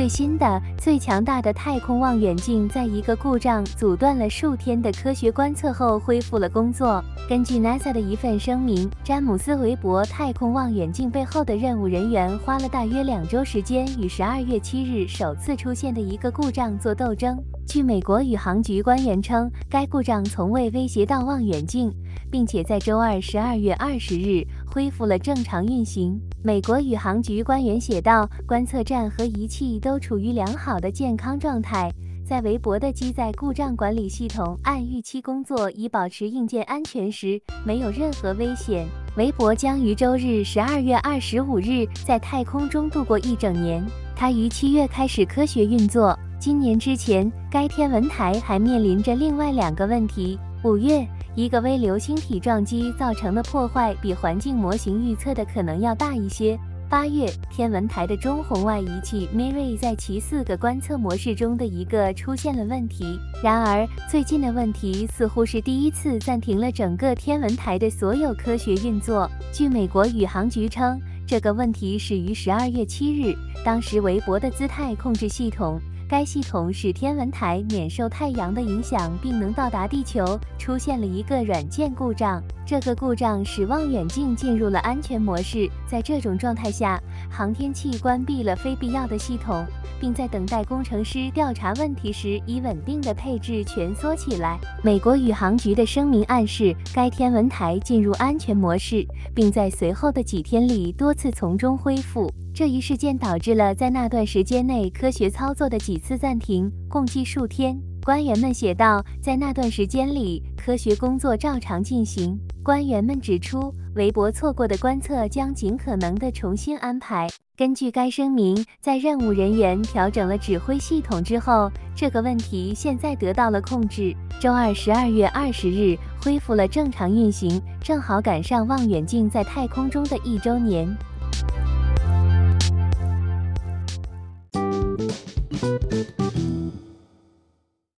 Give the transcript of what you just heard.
最新的、最强大的太空望远镜，在一个故障阻断了数天的科学观测后恢复了工作。根据 NASA 的一份声明，詹姆斯·韦伯太空望远镜背后的任务人员花了大约两周时间，与十二月七日首次出现的一个故障做斗争。据美国宇航局官员称，该故障从未威胁到望远镜，并且在周二十二月二十日恢复了正常运行。美国宇航局官员写道：“观测站和仪器都处于良好的健康状态，在韦伯的机载故障管理系统按预期工作以保持硬件安全时，没有任何危险。韦伯将于周日十二月二十五日在太空中度过一整年。他于七月开始科学运作。今年之前，该天文台还面临着另外两个问题。五月。”一个微流星体撞击造成的破坏比环境模型预测的可能要大一些。八月，天文台的中红外仪器 MIRI 在其四个观测模式中的一个出现了问题。然而，最近的问题似乎是第一次暂停了整个天文台的所有科学运作。据美国宇航局称，这个问题始于十二月七日，当时韦伯的姿态控制系统。该系统使天文台免受太阳的影响，并能到达地球。出现了一个软件故障，这个故障使望远镜进入了安全模式。在这种状态下，航天器关闭了非必要的系统，并在等待工程师调查问题时，以稳定的配置蜷缩起来。美国宇航局的声明暗示，该天文台进入安全模式，并在随后的几天里多次从中恢复。这一事件导致了在那段时间内科学操作的几次暂停，共计数天。官员们写道，在那段时间里，科学工作照常进行。官员们指出，韦伯错过的观测将尽可能的重新安排。根据该声明，在任务人员调整了指挥系统之后，这个问题现在得到了控制。周二十二月二十日恢复了正常运行，正好赶上望远镜在太空中的一周年。Thank you.